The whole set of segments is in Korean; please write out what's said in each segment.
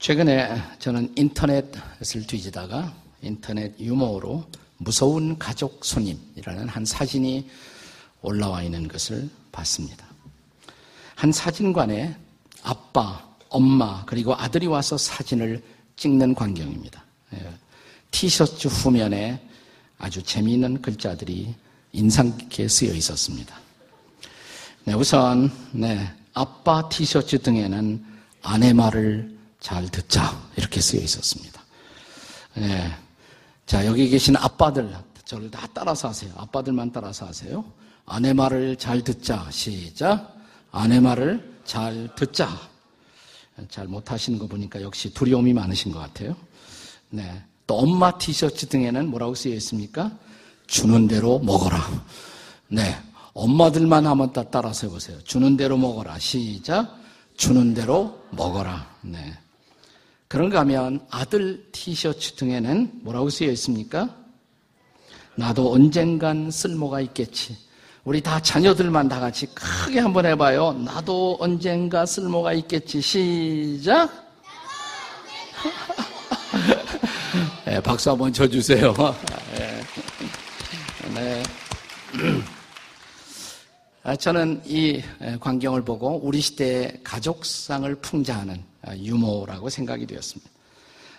최근에 저는 인터넷을 뒤지다가 인터넷 유머로 무서운 가족 손님이라는 한 사진이 올라와 있는 것을 봤습니다. 한 사진관에 아빠, 엄마, 그리고 아들이 와서 사진을 찍는 광경입니다. 예, 티셔츠 후면에 아주 재미있는 글자들이 인상 깊게 쓰여 있었습니다. 네, 우선, 네, 아빠 티셔츠 등에는 아내 말을 잘 듣자. 이렇게 쓰여 있었습니다. 네. 자, 여기 계신 아빠들, 저를 다 따라서 하세요. 아빠들만 따라서 하세요. 아내 말을 잘 듣자. 시작. 아내 말을 잘 듣자. 잘 못하시는 거 보니까 역시 두려움이 많으신 것 같아요. 네. 또 엄마 티셔츠 등에는 뭐라고 쓰여 있습니까? 주는 대로 먹어라. 네. 엄마들만 한번 따라서 해보세요. 주는 대로 먹어라. 시작. 주는 대로 먹어라. 네. 그런가 하면 아들 티셔츠 등에는 뭐라고 쓰여 있습니까? 나도 언젠간 쓸모가 있겠지. 우리 다 자녀들만 다 같이 크게 한번 해봐요. 나도 언젠가 쓸모가 있겠지. 시작. 네, 박수 한번 쳐주세요. 네. 네. 아, 저는 이 광경을 보고 우리 시대의 가족상을 풍자하는 아, 유머라고 생각이 되었습니다.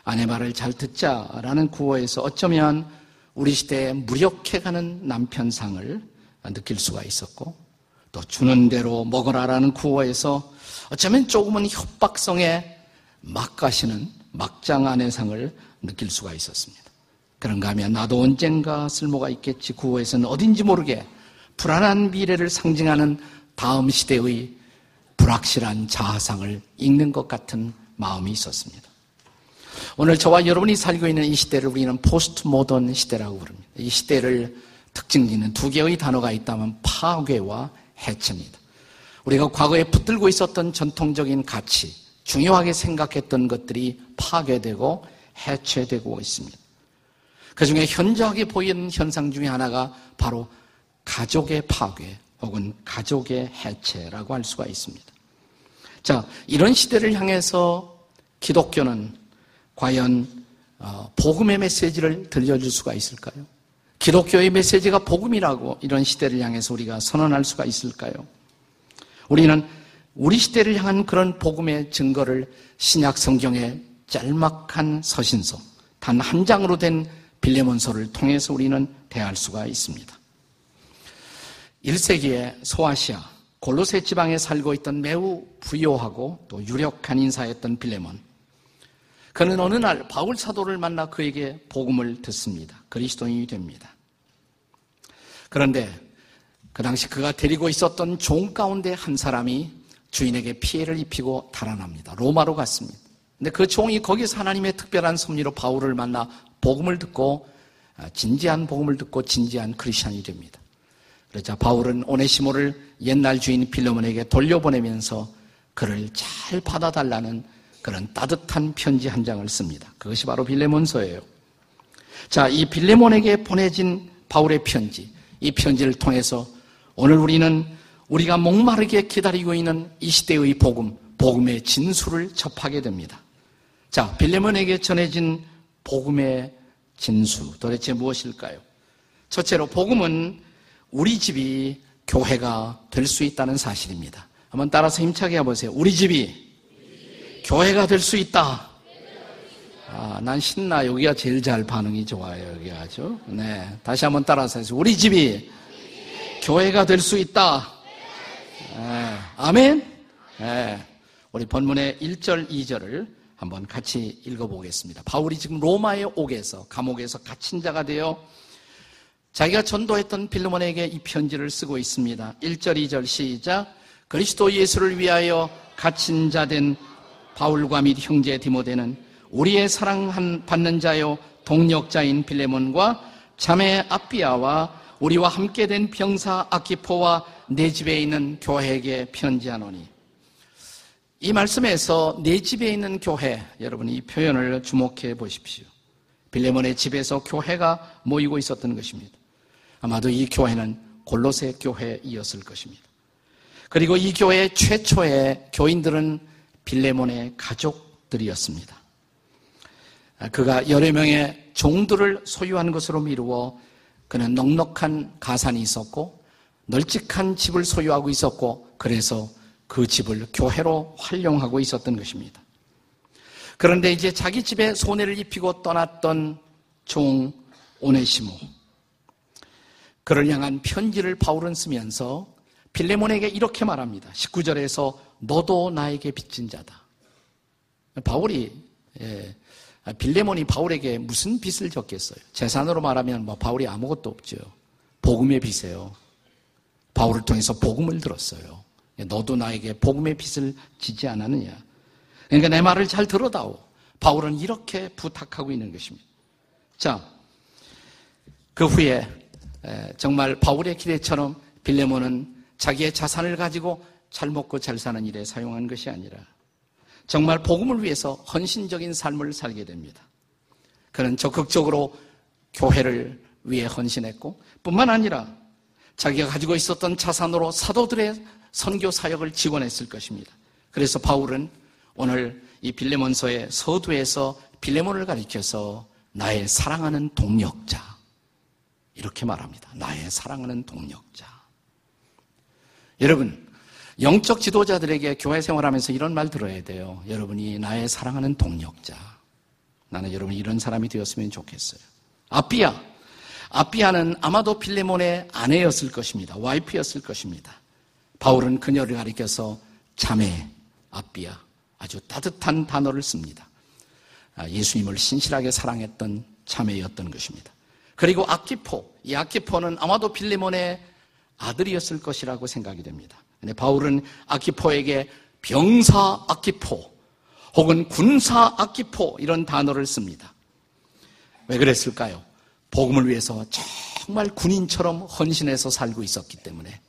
아내 말을 잘 듣자라는 구호에서 어쩌면 우리 시대에 무력해가는 남편상을 느낄 수가 있었고 또 주는 대로 먹어라라는 구호에서 어쩌면 조금은 협박성에 막 가시는 막장 아내상을 느낄 수가 있었습니다. 그런가 하면 나도 언젠가 쓸모가 있겠지 구호에서는 어딘지 모르게 불안한 미래를 상징하는 다음 시대의 불확실한 자아상을 읽는 것 같은 마음이 있었습니다. 오늘 저와 여러분이 살고 있는 이 시대를 우리는 포스트 모던 시대라고 부릅니다. 이 시대를 특징 짓는 두 개의 단어가 있다면 파괴와 해체입니다. 우리가 과거에 붙들고 있었던 전통적인 가치, 중요하게 생각했던 것들이 파괴되고 해체되고 있습니다. 그 중에 현저하게 보이는 현상 중에 하나가 바로 가족의 파괴 혹은 가족의 해체라고 할 수가 있습니다. 자, 이런 시대를 향해서 기독교는 과연 어, 복음의 메시지를 들려줄 수가 있을까요? 기독교의 메시지가 복음이라고 이런 시대를 향해서 우리가 선언할 수가 있을까요? 우리는 우리 시대를 향한 그런 복음의 증거를 신약 성경의 짤막한 서신서, 단 한 장으로 된 빌레몬서를 통해서 우리는 대할 수가 있습니다. 1세기의 소아시아, 골로새 지방에 살고 있던 매우 부요하고 또 유력한 인사였던 빌레몬. 그는 어느 날 바울 사도를 만나 그에게 복음을 듣습니다. 그리스도인이 됩니다. 그런데 그 당시 그가 데리고 있었던 종 가운데 한 사람이 주인에게 피해를 입히고 달아납니다. 로마로 갔습니다. 근데 그 종이 거기서 하나님의 특별한 섭리로 바울을 만나 복음을 듣고 아, 진지한 복음을 듣고 진지한 크리스천이 됩니다. 그러자 바울은 오네시모를 옛날 주인 필레몬에게 돌려보내면서 그를 잘 받아달라는 그런 따뜻한 편지 한 장을 씁니다. 그것이 바로 빌레몬서예요. 자, 이 빌레몬에게 보내진 바울의 편지, 이 편지를 통해서 오늘 우리는 우리가 목마르게 기다리고 있는 이 시대의 복음, 복음의 진수를 접하게 됩니다. 자, 빌레몬에게 전해진 복음의 진수, 도대체 무엇일까요? 첫째로 복음은 우리 집이 교회가 될 수 있다는 사실입니다. 한번 따라서 힘차게 해보세요. 우리 집이 교회가 될 수 있다. 아, 난 신나. 여기가 제일 잘 반응이 좋아요. 여기 아주. 네. 다시 한번 따라서 해서 우리 집이 교회가 될 수 있다. 네. 아멘? 네. 우리 본문의 1절, 2절을 한번 같이 읽어보겠습니다. 바울이 지금 로마의 옥에서, 감옥에서 갇힌 자가 되어 자기가 전도했던 빌르몬에게 이 편지를 쓰고 있습니다. 1절, 2절 시작. 그리스도 예수를 위하여 갇힌 자 된 바울과 및 형제 디모데는 우리의 사랑 받는 자요 동력자인 빌레몬과 자매 아비아와 우리와 함께 된 병사 아키포와 내 집에 있는 교회에게 편지하노니 이 말씀에서 내 집에 있는 교회 여러분 이 표현을 주목해 보십시오. 빌레몬의 집에서 교회가 모이고 있었던 것입니다. 아마도 이 교회는 골로새 교회이었을 것입니다. 그리고 이 교회 최초의 교인들은 빌레몬의 가족 들이었습니다. 그가 여러 명의 종들을 소유한 것으로 미루어 그는 넉넉한 가산이 있었고 널찍한 집을 소유하고 있었고 그래서 그 집을 교회로 활용하고 있었던 것입니다. 그런데 이제 자기 집에 손해를 입히고 떠났던 종 오네시모 그를 향한 편지를 바울은 쓰면서 빌레몬에게 이렇게 말합니다. 19절에서 너도 나에게 빚진 자다. 바울이 예, 빌레몬이 바울에게 무슨 빚을 졌겠어요? 재산으로 말하면 뭐 바울이 아무것도 없죠. 복음의 빚이에요. 바울을 통해서 복음을 들었어요. 너도 나에게 복음의 빚을 지지 않았느냐? 그러니까 내 말을 잘 들어다오. 바울은 이렇게 부탁하고 있는 것입니다. 자, 그 후에 정말 바울의 기대처럼 빌레몬은 자기의 자산을 가지고 잘 먹고 잘 사는 일에 사용한 것이 아니라 정말 복음을 위해서 헌신적인 삶을 살게 됩니다. 그는 적극적으로 교회를 위해 헌신했고 뿐만 아니라 자기가 가지고 있었던 자산으로 사도들의 선교 사역을 지원했을 것입니다. 그래서 바울은 오늘 이 빌레몬서의 서두에서 빌레몬을 가리켜서 나의 사랑하는 동력자 이렇게 말합니다. 나의 사랑하는 동력자. 여러분, 영적 지도자들에게 교회 생활하면서 이런 말 들어야 돼요. 여러분이 나의 사랑하는 동력자. 나는 여러분이 이런 사람이 되었으면 좋겠어요. 아삐야. 아삐아는 아마도 빌레몬의 아내였을 것입니다. 와이프였을 것입니다. 바울은 그녀를 가리켜서 자매, 아삐아. 아주 따뜻한 단어를 씁니다. 아, 예수님을 신실하게 사랑했던 자매였던 것입니다. 그리고 아키포, 이 아키포는 아마도 빌레몬의 아들이었을 것이라고 생각이 됩니다. 근데 바울은 아키포에게 병사 아키포 혹은 군사 아키포 이런 단어를 씁니다. 왜 그랬을까요? 복음을 위해서 정말 군인처럼 헌신해서 살고 있었기 때문에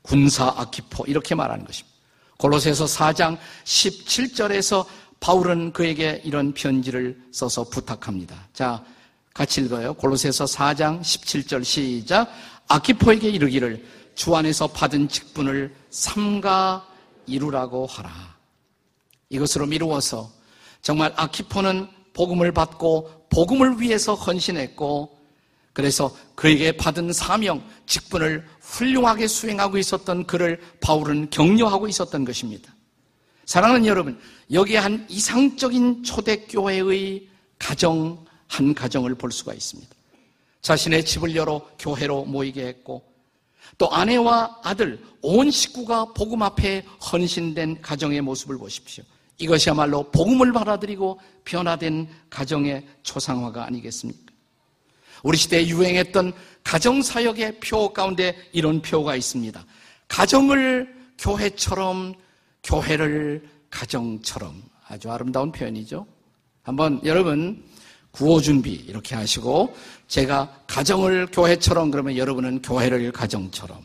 군사 아키포 이렇게 말하는 것입니다. 골로새서 4장 17절에서 바울은 그에게 이런 편지를 써서 부탁합니다. 자, 같이 읽어요. 골로새서 4장 17절 시작. 아키포에게 이르기를 주 안에서 받은 직분을 삼가 이루라고 하라. 이것으로 미루어서 정말 아키포는 복음을 받고 복음을 위해서 헌신했고 그래서 그에게 받은 사명, 직분을 훌륭하게 수행하고 있었던 그를 바울은 격려하고 있었던 것입니다. 사랑하는 여러분, 여기에 한 이상적인 초대교회의 가정, 한 가정을 볼 수가 있습니다. 자신의 집을 열어 교회로 모이게 했고, 또 아내와 아들, 온 식구가 복음 앞에 헌신된 가정의 모습을 보십시오. 이것이야말로 복음을 받아들이고 변화된 가정의 초상화가 아니겠습니까? 우리 시대에 유행했던 가정 사역의 표 가운데 이런 표가 있습니다. 가정을 교회처럼, 교회를 가정처럼. 아주 아름다운 표현이죠. 한번 여러분 구호 준비 이렇게 하시고 제가 가정을 교회처럼 그러면 여러분은 교회를 가정처럼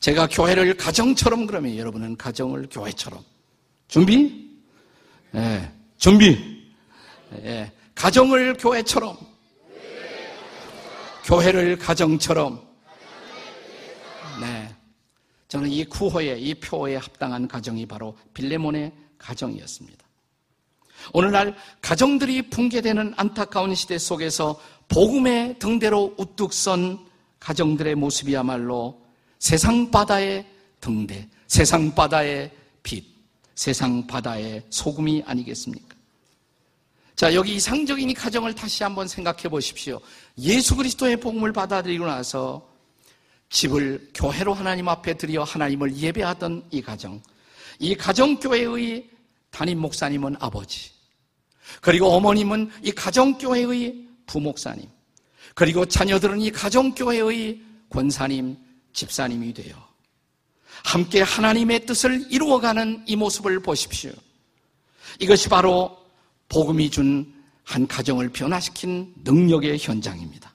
제가 교회를 가정처럼 그러면 여러분은 가정을 교회처럼 준비? 예, 준비. 예, 가정을 교회처럼 교회를 가정처럼 네. 저는 이 구호에 이 표에 합당한 가정이 바로 빌레몬의 가정이었습니다. 오늘날 가정들이 붕괴되는 안타까운 시대 속에서 복음의 등대로 우뚝 선 가정들의 모습이야말로 세상 바다의 등대, 세상 바다의 빛, 세상 바다의 소금이 아니겠습니까? 자, 여기 이상적인 이 가정을 다시 한번 생각해 보십시오. 예수 그리스도의 복음을 받아들이고 나서 집을 교회로 하나님 앞에 드려 하나님을 예배하던 이 가정. 이 가정교회의 담임 목사님은 아버지. 그리고 어머님은 이 가정교회의 부목사님. 그리고 자녀들은 이 가정교회의 권사님, 집사님이 되어 함께 하나님의 뜻을 이루어가는 이 모습을 보십시오. 이것이 바로 복음이 준 한 가정을 변화시킨 능력의 현장입니다.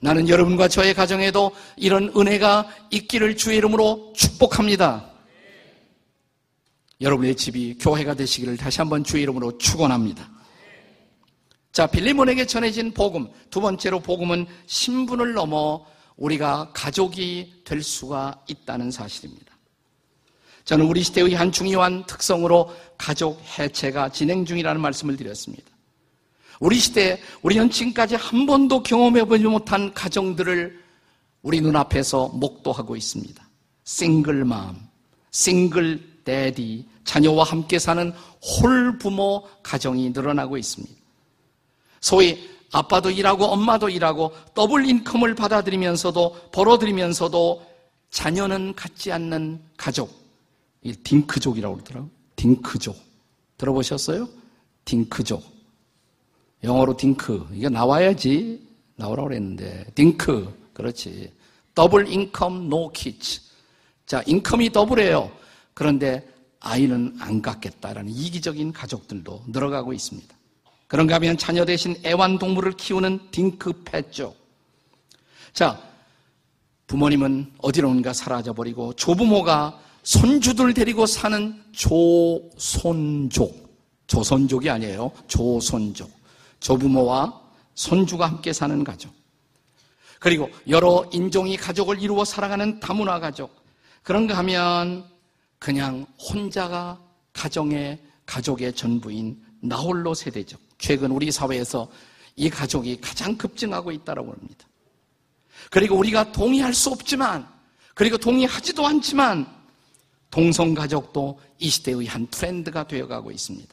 나는 여러분과 저의 가정에도 이런 은혜가 있기를 주의 이름으로 축복합니다. 여러분의 집이 교회가 되시기를 다시 한번 주의 이름으로 축원합니다. 자, 빌리몬에게 전해진 복음. 두 번째로 복음은 신분을 넘어 우리가 가족이 될 수가 있다는 사실입니다. 저는 우리 시대의 한 중요한 특성으로 가족 해체가 진행 중이라는 말씀을 드렸습니다. 우리 시대, 우리 현재까지 한 번도 경험해보지 못한 가정들을 우리 눈앞에서 목도하고 있습니다. 싱글맘, single daddy, 자녀와 함께 사는 홀부모 가정이 늘어나고 있습니다. 소위 아빠도 일하고 엄마도 일하고 double income을 받아들이면서도 벌어들이면서도 자녀는 갖지 않는 가족. 이 딩크족이라고 그러더라고요. 딩크족. 들어보셨어요? 딩크족. 영어로 DINK. 이게 나와야지. 나오라고 그랬는데. DINK. 그렇지. double income no kids. 자, income이 double이에요. 그런데 아이는 안 갖겠다라는 이기적인 가족들도 늘어가고 있습니다. 그런가 하면 자녀 대신 애완동물을 키우는 DINK pet족. 자, 부모님은 어디론가 사라져버리고 조부모가 손주들 데리고 사는 조손족. 조선족이 아니에요. 조손족. 조부모와 손주가 함께 사는 가족. 그리고 여러 인종이 가족을 이루어 살아가는 다문화 가족. 그런가 하면 그냥 혼자가 가정의 가족의 전부인 나홀로 세대적. 최근 우리 사회에서 이 가족이 가장 급증하고 있다고 합니다. 그리고 우리가 동의할 수 없지만, 그리고 동의하지도 않지만, 동성가족도 이 시대의 한 트렌드가 되어가고 있습니다.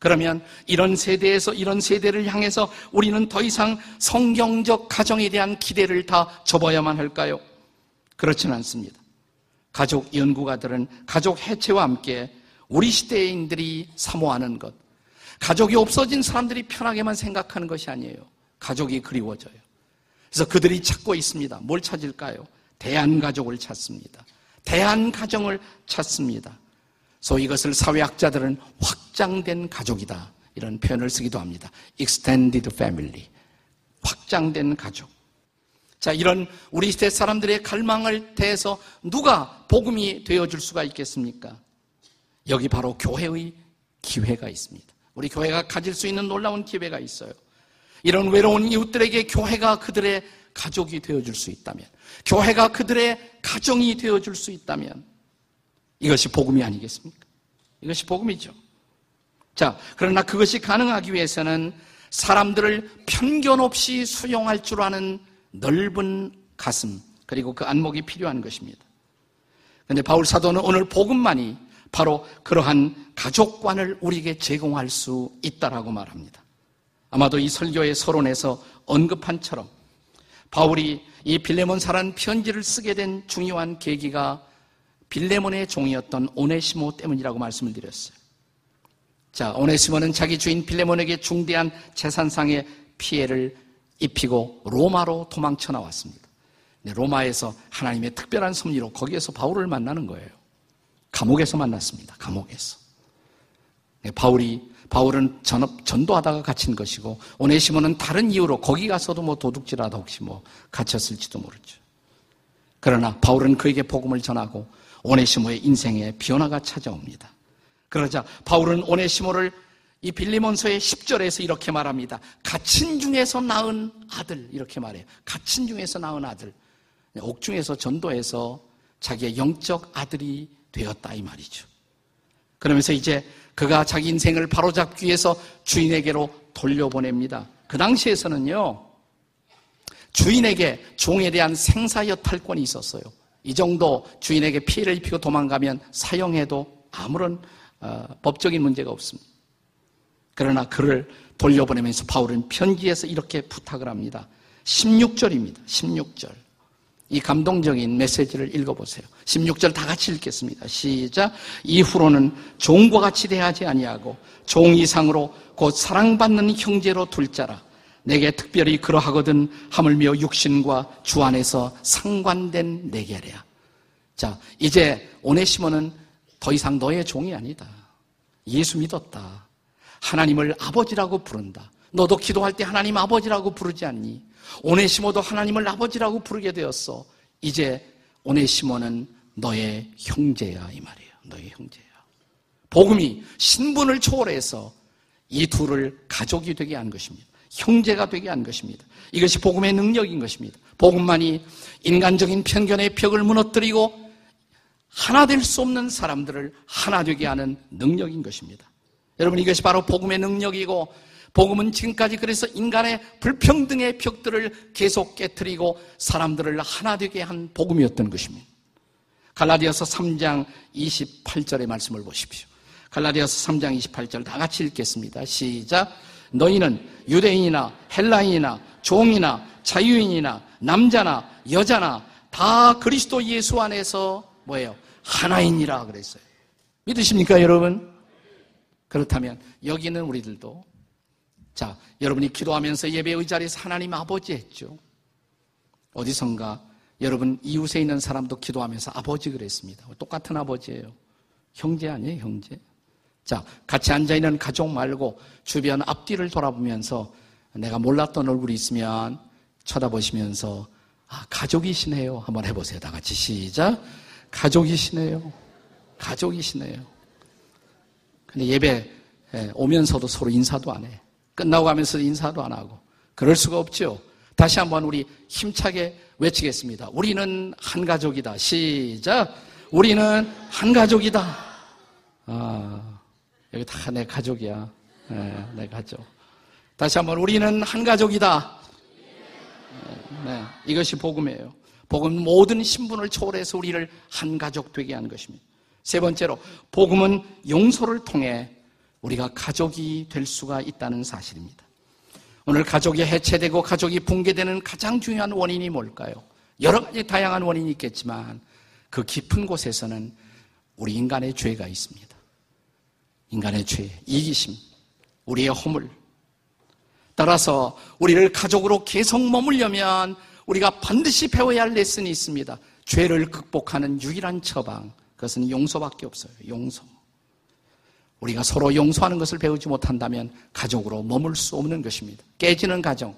그러면 이런 세대에서 이런 세대를 향해서 우리는 더 이상 성경적 가정에 대한 기대를 다 접어야만 할까요? 그렇지는 않습니다. 가족 연구가들은 가족 해체와 함께 우리 시대인들이 사모하는 것, 가족이 없어진 사람들이 편하게만 생각하는 것이 아니에요. 가족이 그리워져요. 그래서 그들이 찾고 있습니다. 뭘 찾을까요? 대한가족을 찾습니다. 대한가정을 찾습니다. 소위 이것을 사회학자들은 확장된 가족이다. 이런 표현을 쓰기도 합니다. extended family. 확장된 가족. 자, 이런 우리 시대 사람들의 갈망을 대해서 누가 복음이 되어줄 수가 있겠습니까? 여기 바로 교회의 기회가 있습니다. 우리 교회가 가질 수 있는 놀라운 기회가 있어요. 이런 외로운 이웃들에게 교회가 그들의 가족이 되어줄 수 있다면, 교회가 그들의 가정이 되어줄 수 있다면, 이것이 복음이 아니겠습니까? 이것이 복음이죠. 자, 그러나 그것이 가능하기 위해서는 사람들을 편견 없이 수용할 줄 아는 넓은 가슴, 그리고 그 안목이 필요한 것입니다. 그런데 바울 사도는 오늘 복음만이 바로 그러한 가족관을 우리에게 제공할 수 있다라고 말합니다. 아마도 이 설교의 서론에서 언급한 처럼 바울이 이 빌레몬 사란 편지를 쓰게 된 중요한 계기가 빌레몬의 종이었던 오네시모 때문이라고 말씀을 드렸어요. 자, 오네시모는 자기 주인 빌레몬에게 중대한 재산상의 피해를 입히고 로마로 도망쳐 나왔습니다. 로마에서 하나님의 특별한 섭리로 거기에서 바울을 만나는 거예요. 감옥에서 만났습니다. 감옥에서. 네, 바울이 바울은 전업 전도하다가 갇힌 것이고 오네시모는 다른 이유로 거기 가서도 뭐 도둑질하다 혹시 뭐 갇혔을지도 모르죠. 그러나 바울은 그에게 복음을 전하고 오네시모의 인생에 변화가 찾아옵니다. 그러자 바울은 오네시모를 이 빌리몬서의 10절에서 이렇게 말합니다. 갇힌 중에서 낳은 아들 이렇게 말해요. 갇힌 중에서 낳은 아들. 옥중에서 전도해서 자기의 영적 아들이 되었다 이 말이죠. 그러면서 이제 그가 자기 인생을 바로잡기 위해서 주인에게로 돌려보냅니다. 그 당시에서는요, 주인에게 종에 대한 생사여 탈권이 있었어요. 이 정도 주인에게 피해를 입히고 도망가면 사형해도 아무런 어, 법적인 문제가 없습니다. 그러나 그를 돌려보내면서 바울은 편지에서 이렇게 부탁을 합니다. 16절입니다. 16절. 이 감동적인 메시지를 읽어보세요. 16절 다 같이 읽겠습니다. 시작. 이후로는 종과 같이 대하지 아니하고 종 이상으로 곧 사랑받는 형제로 둘 자라. 내게 특별히 그러하거든 하물며 육신과 주 안에서 상관된 내게 하랴. 자, 이제 오네시모는 더 이상 너의 종이 아니다. 예수 믿었다. 하나님을 아버지라고 부른다. 너도 기도할 때 하나님 아버지라고 부르지 않니? 오네시모도 하나님을 아버지라고 부르게 되었어. 이제 오네시모는 너의 형제야 이 말이에요. 너의 형제야. 복음이 신분을 초월해서 이 둘을 가족이 되게 한 것입니다. 형제가 되게 한 것입니다. 이것이 복음의 능력인 것입니다. 복음만이 인간적인 편견의 벽을 무너뜨리고 하나 될 수 없는 사람들을 하나 되게 하는 능력인 것입니다. 여러분 이것이 바로 복음의 능력이고 복음은 지금까지 그래서 인간의 불평등의 벽들을 계속 깨뜨리고 사람들을 하나 되게 한 복음이었던 것입니다. 갈라디아서 3장 28절의 말씀을 보십시오. 갈라디아서 3장 28절 다 같이 읽겠습니다. 시작. 너희는 유대인이나 헬라인이나 종이나 자유인이나 남자나 여자나 다 그리스도 예수 안에서 뭐예요? 하나인이라 그랬어요. 믿으십니까, 여러분? 그렇다면 여기는 우리들도 자, 여러분이 기도하면서 예배의 자리에서 하나님 아버지 했죠. 어디선가 여러분 이웃에 있는 사람도 기도하면서 아버지 그랬습니다. 똑같은 아버지예요. 형제 아니에요, 형제. 자, 같이 앉아있는 가족 말고 주변 앞뒤를 돌아보면서 내가 몰랐던 얼굴이 있으면 쳐다보시면서 아, 가족이시네요. 한번 해보세요. 다 같이 시작. 가족이시네요. 가족이시네요. 근데 예배 오면서도 서로 인사도 안 해. 끝나고 가면서 인사도 안 하고. 그럴 수가 없죠. 다시 한번 우리 힘차게 외치겠습니다. 우리는 한 가족이다. 시작. 우리는 한 가족이다. 아, 여기 다 내 가족이야. 네, 내 가족. 다시 한번 우리는 한 가족이다. 네, 이것이 복음이에요. 복음은 모든 신분을 초월해서 우리를 한 가족 되게 하는 것입니다. 세 번째로 복음은 용서를 통해 우리가 가족이 될 수가 있다는 사실입니다. 오늘 가족이 해체되고 가족이 붕괴되는 가장 중요한 원인이 뭘까요? 여러 가지 다양한 원인이 있겠지만 그 깊은 곳에서는 우리 인간의 죄가 있습니다. 인간의 죄, 이기심, 우리의 허물. 따라서 우리를 가족으로 계속 머물려면 우리가 반드시 배워야 할 레슨이 있습니다. 죄를 극복하는 유일한 처방. 그것은 용서밖에 없어요. 용서. 우리가 서로 용서하는 것을 배우지 못한다면 가족으로 머물 수 없는 것입니다. 깨지는 가정.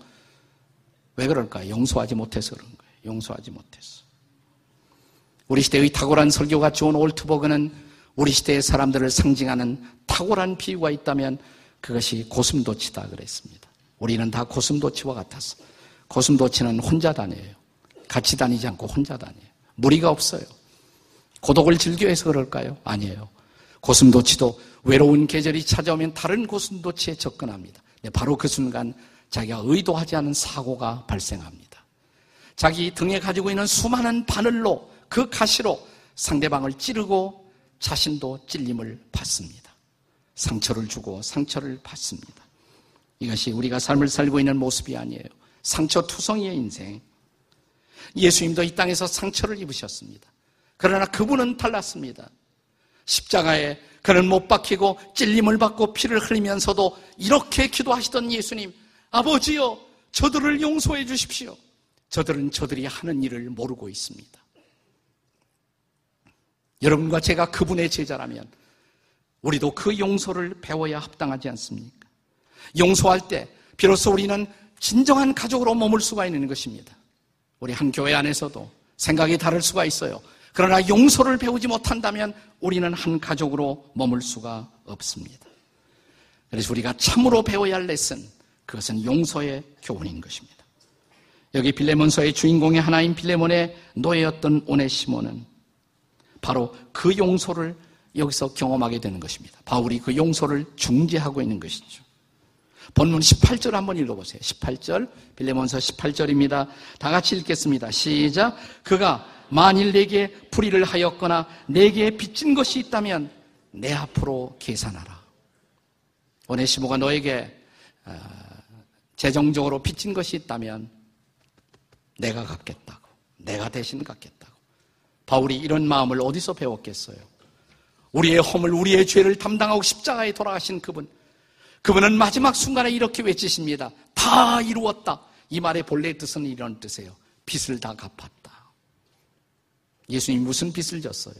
왜 그럴까요? 용서하지 못해서 그런 거예요. 용서하지 못해서. 우리 시대의 탁월한 설교가 좋은 올트버그는 우리 시대의 사람들을 상징하는 탁월한 비유가 있다면 그것이 고슴도치다 그랬습니다. 우리는 다 고슴도치와 같았어. 고슴도치는 혼자 다녀요. 같이 다니지 않고 혼자 다녀요. 무리가 없어요. 고독을 즐겨해서 그럴까요? 아니에요. 고슴도치도 외로운 계절이 찾아오면 다른 고슴도치에 접근합니다. 네, 바로 그 순간 자기가 의도하지 않은 사고가 발생합니다. 자기 등에 가지고 있는 수많은 바늘로 그 가시로 상대방을 찌르고 자신도 찔림을 받습니다. 상처를 주고 상처를 받습니다. 이것이 우리가 삶을 살고 있는 모습이 아니에요. 상처 투성이의 인생. 예수님도 이 땅에서 상처를 입으셨습니다. 그러나 그분은 달랐습니다. 십자가에 그는 못 박히고 찔림을 받고 피를 흘리면서도 이렇게 기도하시던 예수님, 아버지여, 저들을 용서해 주십시오. 저들은 저들이 하는 일을 모르고 있습니다. 여러분과 제가 그분의 제자라면 우리도 그 용서를 배워야 합당하지 않습니까? 용서할 때 비로소 우리는 진정한 가족으로 머물 수가 있는 것입니다. 우리 한 교회 안에서도 생각이 다를 수가 있어요. 그러나 용서를 배우지 못한다면 우리는 한 가족으로 머물 수가 없습니다. 그래서 우리가 참으로 배워야 할 레슨, 그것은 용서의 교훈인 것입니다. 여기 빌레몬서의 주인공의 하나인 빌레몬의 노예였던 오네시모는 바로 그 용서를 여기서 경험하게 되는 것입니다. 바울이 그 용서를 중재하고 있는 것이죠. 본문 18절 한번 읽어보세요. 18절, 빌레몬서 18절입니다. 다 같이 읽겠습니다. 시작. 그가 만일 내게 불의를 하였거나 내게 빚진 것이 있다면 내 앞으로 계산하라. 오네시모가 너에게 어, 재정적으로 빚진 것이 있다면 내가 갚겠다고. 내가 대신 갚겠다고. 바울이 이런 마음을 어디서 배웠겠어요? 우리의 허물, 우리의 죄를 담당하고 십자가에 돌아가신 그분. 그분은 마지막 순간에 이렇게 외치십니다. 다 이루었다. 이 말의 본래 뜻은 이런 뜻이에요. 빚을 다 갚았다. 예수님 무슨 빚을 졌어요?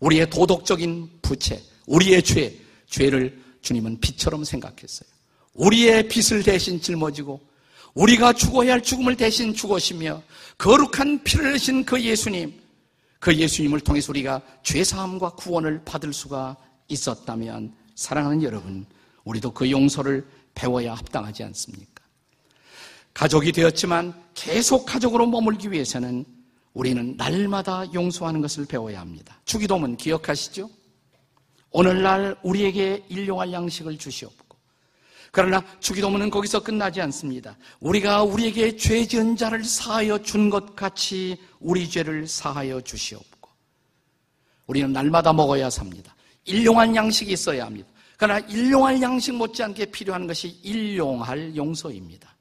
우리의 도덕적인 부채, 우리의 죄, 죄를 주님은 빚처럼 생각했어요. 우리의 빚을 대신 짊어지고 우리가 죽어야 할 죽음을 대신 죽으시며 거룩한 피를 흘리신 그 예수님, 그 예수님을 통해서 우리가 죄사함과 구원을 받을 수가 있었다면 사랑하는 여러분, 우리도 그 용서를 배워야 합당하지 않습니까? 가족이 되었지만 계속 가족으로 머물기 위해서는 우리는 날마다 용서하는 것을 배워야 합니다. 주기도문 기억하시죠? 오늘날 우리에게 일용할 양식을 주시옵고. 그러나 주기도문은 거기서 끝나지 않습니다. 우리가 우리에게 죄 지은 자를 사하여 준 것 같이 우리 죄를 사하여 주시옵고. 우리는 날마다 먹어야 삽니다. 일용할 양식이 있어야 합니다. 그러나 일용할 양식 못지않게 필요한 것이 일용할 용서입니다.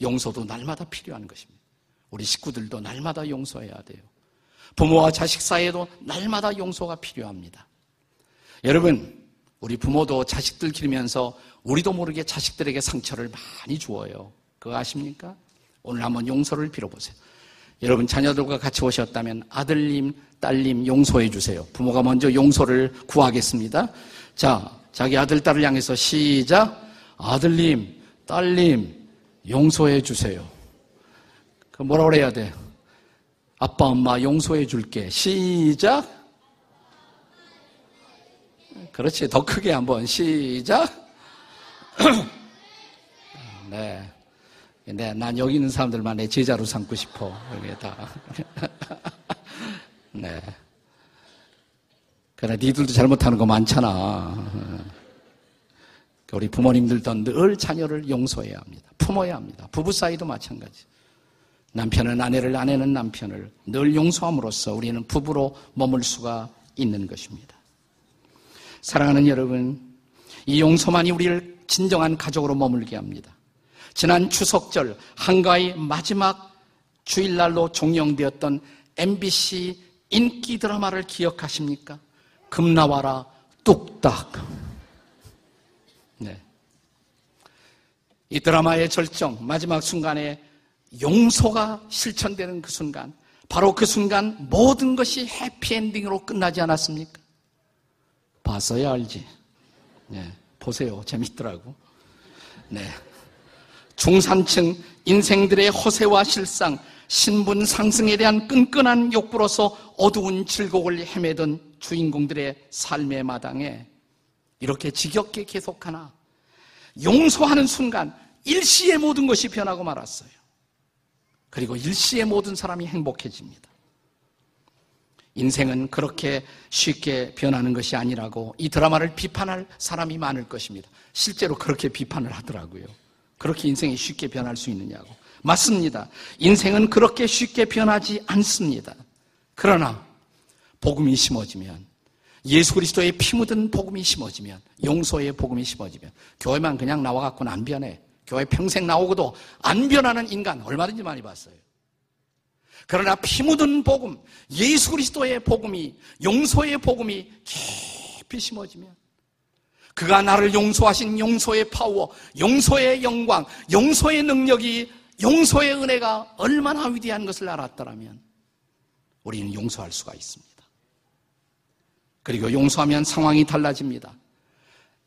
용서도 날마다 필요한 것입니다. 우리 식구들도 날마다 용서해야 돼요. 부모와 자식 사이에도 날마다 용서가 필요합니다. 여러분, 우리 부모도 자식들 기르면서 우리도 모르게 자식들에게 상처를 많이 주어요. 그거 아십니까? 오늘 한번 용서를 빌어보세요. 여러분 자녀들과 같이 오셨다면 아들님, 딸님 용서해 주세요. 부모가 먼저 용서를 구하겠습니다. 자, 자기 아들, 딸을 향해서 시작. 아들님, 딸님, 용서해 주세요. 그 뭐라 그래야 돼? 아빠, 엄마 용서해 줄게. 시작. 그렇지. 더 크게 한번 시작. 네. 네, 난 여기 있는 사람들만 내 제자로 삼고 싶어. 여기 다. 네. 그래, 니들도 잘못하는 거 많잖아. 우리 부모님들도 늘 자녀를 용서해야 합니다. 품어야 합니다. 부부 사이도 마찬가지. 남편은 아내를, 아내는 남편을 늘 용서함으로써 우리는 부부로 머물 수가 있는 것입니다. 사랑하는 여러분, 이 용서만이 우리를 진정한 가족으로 머물게 합니다. 지난 추석절 한가위 마지막 주일날로 종영되었던 MBC 인기 드라마를 기억하십니까? 금나와라 뚝딱. 네. 이 드라마의 절정, 마지막 순간에 용서가 실천되는 그 순간, 바로 그 순간 모든 것이 해피엔딩으로 끝나지 않았습니까? 봤어야 알지. 네. 보세요. 재밌더라고. 네. 중산층 인생들의 허세와 실상, 신분 상승에 대한 끈끈한 욕구로서 어두운 즐거움을 헤매던 주인공들의 삶의 마당에 이렇게 지겹게 계속하나 용서하는 순간 일시에 모든 것이 변하고 말았어요. 그리고 일시에 모든 사람이 행복해집니다. 인생은 그렇게 쉽게 변하는 것이 아니라고 이 드라마를 비판할 사람이 많을 것입니다. 실제로 그렇게 비판을 하더라고요. 그렇게 인생이 쉽게 변할 수 있느냐고. 맞습니다. 인생은 그렇게 쉽게 변하지 않습니다. 그러나 복음이 심어지면 예수 그리스도의 피 묻은 복음이 심어지면 용서의 복음이 심어지면 교회만 그냥 나와 갖고는 안 변해. 교회 평생 나오고도 안 변하는 인간 얼마든지 많이 봤어요. 그러나 피 묻은 복음, 예수 그리스도의 복음이 용서의 복음이 깊이 심어지면 그가 나를 용서하신 용서의 파워, 용서의 영광, 용서의 능력이, 용서의 은혜가 얼마나 위대한 것을 알았더라면 우리는 용서할 수가 있습니다. 그리고 용서하면 상황이 달라집니다.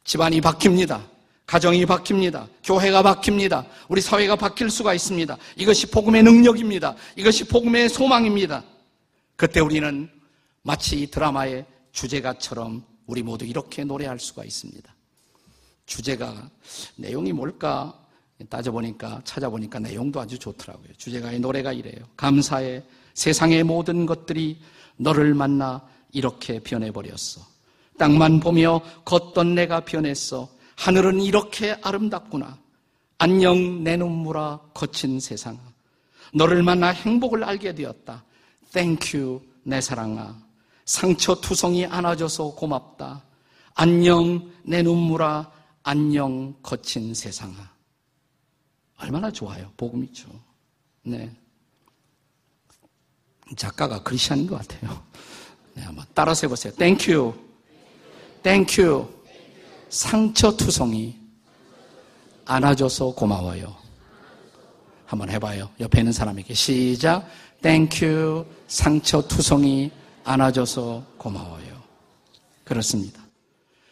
집안이 바뀝니다. 가정이 바뀝니다. 교회가 바뀝니다. 우리 사회가 바뀔 수가 있습니다. 이것이 복음의 능력입니다. 이것이 복음의 소망입니다. 그때 우리는 마치 드라마의 주제가처럼 우리 모두 이렇게 노래할 수가 있습니다. 주제가 내용이 뭘까 따져보니까 찾아보니까 내용도 아주 좋더라고요. 주제가의 노래가 이래요. 감사해 세상의 모든 것들이 너를 만나 이렇게 변해버렸어. 땅만 보며 걷던 내가 변했어. 하늘은 이렇게 아름답구나. 안녕 내 눈물아 거친 세상아. 너를 만나 행복을 알게 되었다. thank you 내 사랑아. 상처 투성이 안아줘서 고맙다. 안녕, 내 눈물아. 안녕, 거친 세상아. 얼마나 좋아요. 복음이죠. 네. 작가가 크리스천인 것 같아요. 네, 한번 따라서 해보세요. Thank you. Thank you. 상처투성이 안아줘서 고마워요. 한번 해봐요. 옆에 있는 사람에게 시작. Thank you. 상처투성이 안아줘서 고마워요. 그렇습니다.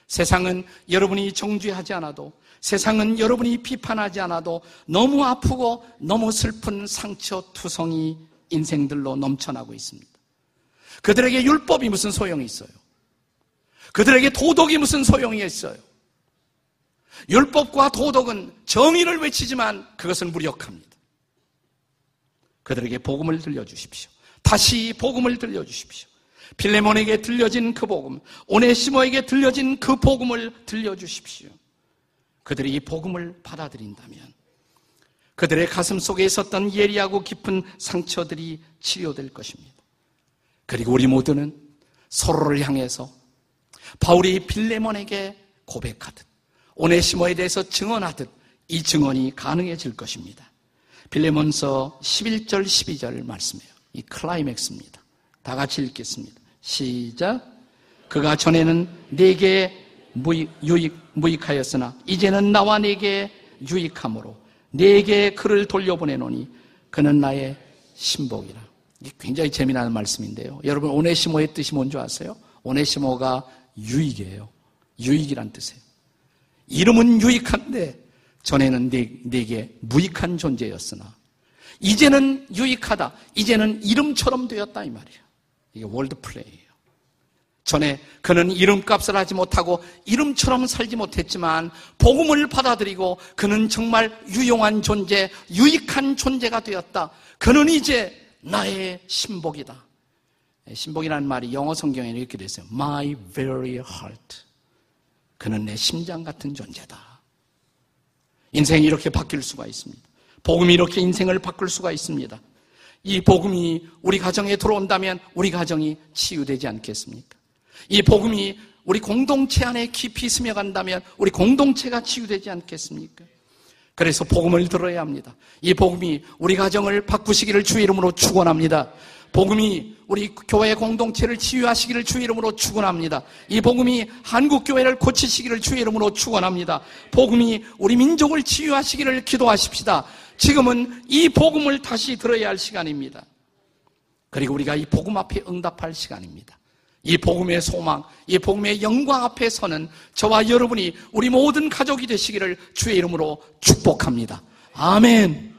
세상은 여러분이 정죄하지 않아도 세상은 여러분이 비판하지 않아도 너무 아프고 너무 슬픈 상처 투성이 인생들로 넘쳐나고 있습니다. 그들에게 율법이 무슨 소용이 있어요? 그들에게 도덕이 무슨 소용이 있어요? 율법과 도덕은 정의를 외치지만 그것은 무력합니다. 그들에게 복음을 들려주십시오. 다시 복음을 들려주십시오. 필레몬에게 들려진 그 복음, 오네시모에게 들려진 그 복음을 들려주십시오. 그들이 이 복음을 받아들인다면 그들의 가슴 속에 있었던 예리하고 깊은 상처들이 치료될 것입니다. 그리고 우리 모두는 서로를 향해서 바울이 빌레몬에게 고백하듯 오네시모에 대해서 증언하듯 이 증언이 가능해질 것입니다. 빌레몬서 11절 12절 말씀이에요. 이 클라이맥스입니다. 다 같이 읽겠습니다. 시작. 그가 전에는 내게 무익, 무익하였으나 이제는 나와 내게 유익함으로 내게 그를 돌려보내노니 그는 나의 신복이라. 이게 굉장히 재미나는 말씀인데요. 여러분 오네시모의 뜻이 뭔지 아세요? 오네시모가 유익이에요. 유익이란 뜻이에요. 이름은 유익한데 전에는 내, 내게 무익한 존재였으나 이제는 유익하다. 이제는 이름처럼 되었다 이 말이에요. 이게 월드 플레이예요. 전에 그는 이름값을 하지 못하고 이름처럼 살지 못했지만 복음을 받아들이고 그는 정말 유용한 존재, 유익한 존재가 되었다. 그는 이제 나의 신복이다. 신복이라는 말이 영어 성경에 이렇게 되어 있어요. My very heart. 그는 내 심장 같은 존재다. 인생이 이렇게 바뀔 수가 있습니다. 복음이 이렇게 인생을 바꿀 수가 있습니다. 이 복음이 우리 가정에 들어온다면 우리 가정이 치유되지 않겠습니까? 이 복음이 우리 공동체 안에 깊이 스며간다면 우리 공동체가 치유되지 않겠습니까? 그래서 복음을 들어야 합니다. 이 복음이 우리 가정을 바꾸시기를 주의 이름으로 축원합니다. 복음이 우리 교회 공동체를 치유하시기를 주의 이름으로 축원합니다. 이 복음이 한국 교회를 고치시기를 주의 이름으로 축원합니다. 복음이 우리 민족을 치유하시기를 기도하십시다. 지금은 이 복음을 다시 들어야 할 시간입니다. 그리고 우리가 이 복음 앞에 응답할 시간입니다. 이 복음의 소망, 이 복음의 영광 앞에 서는 저와 여러분이 우리 모든 가족이 되시기를 주의 이름으로 축복합니다. 아멘.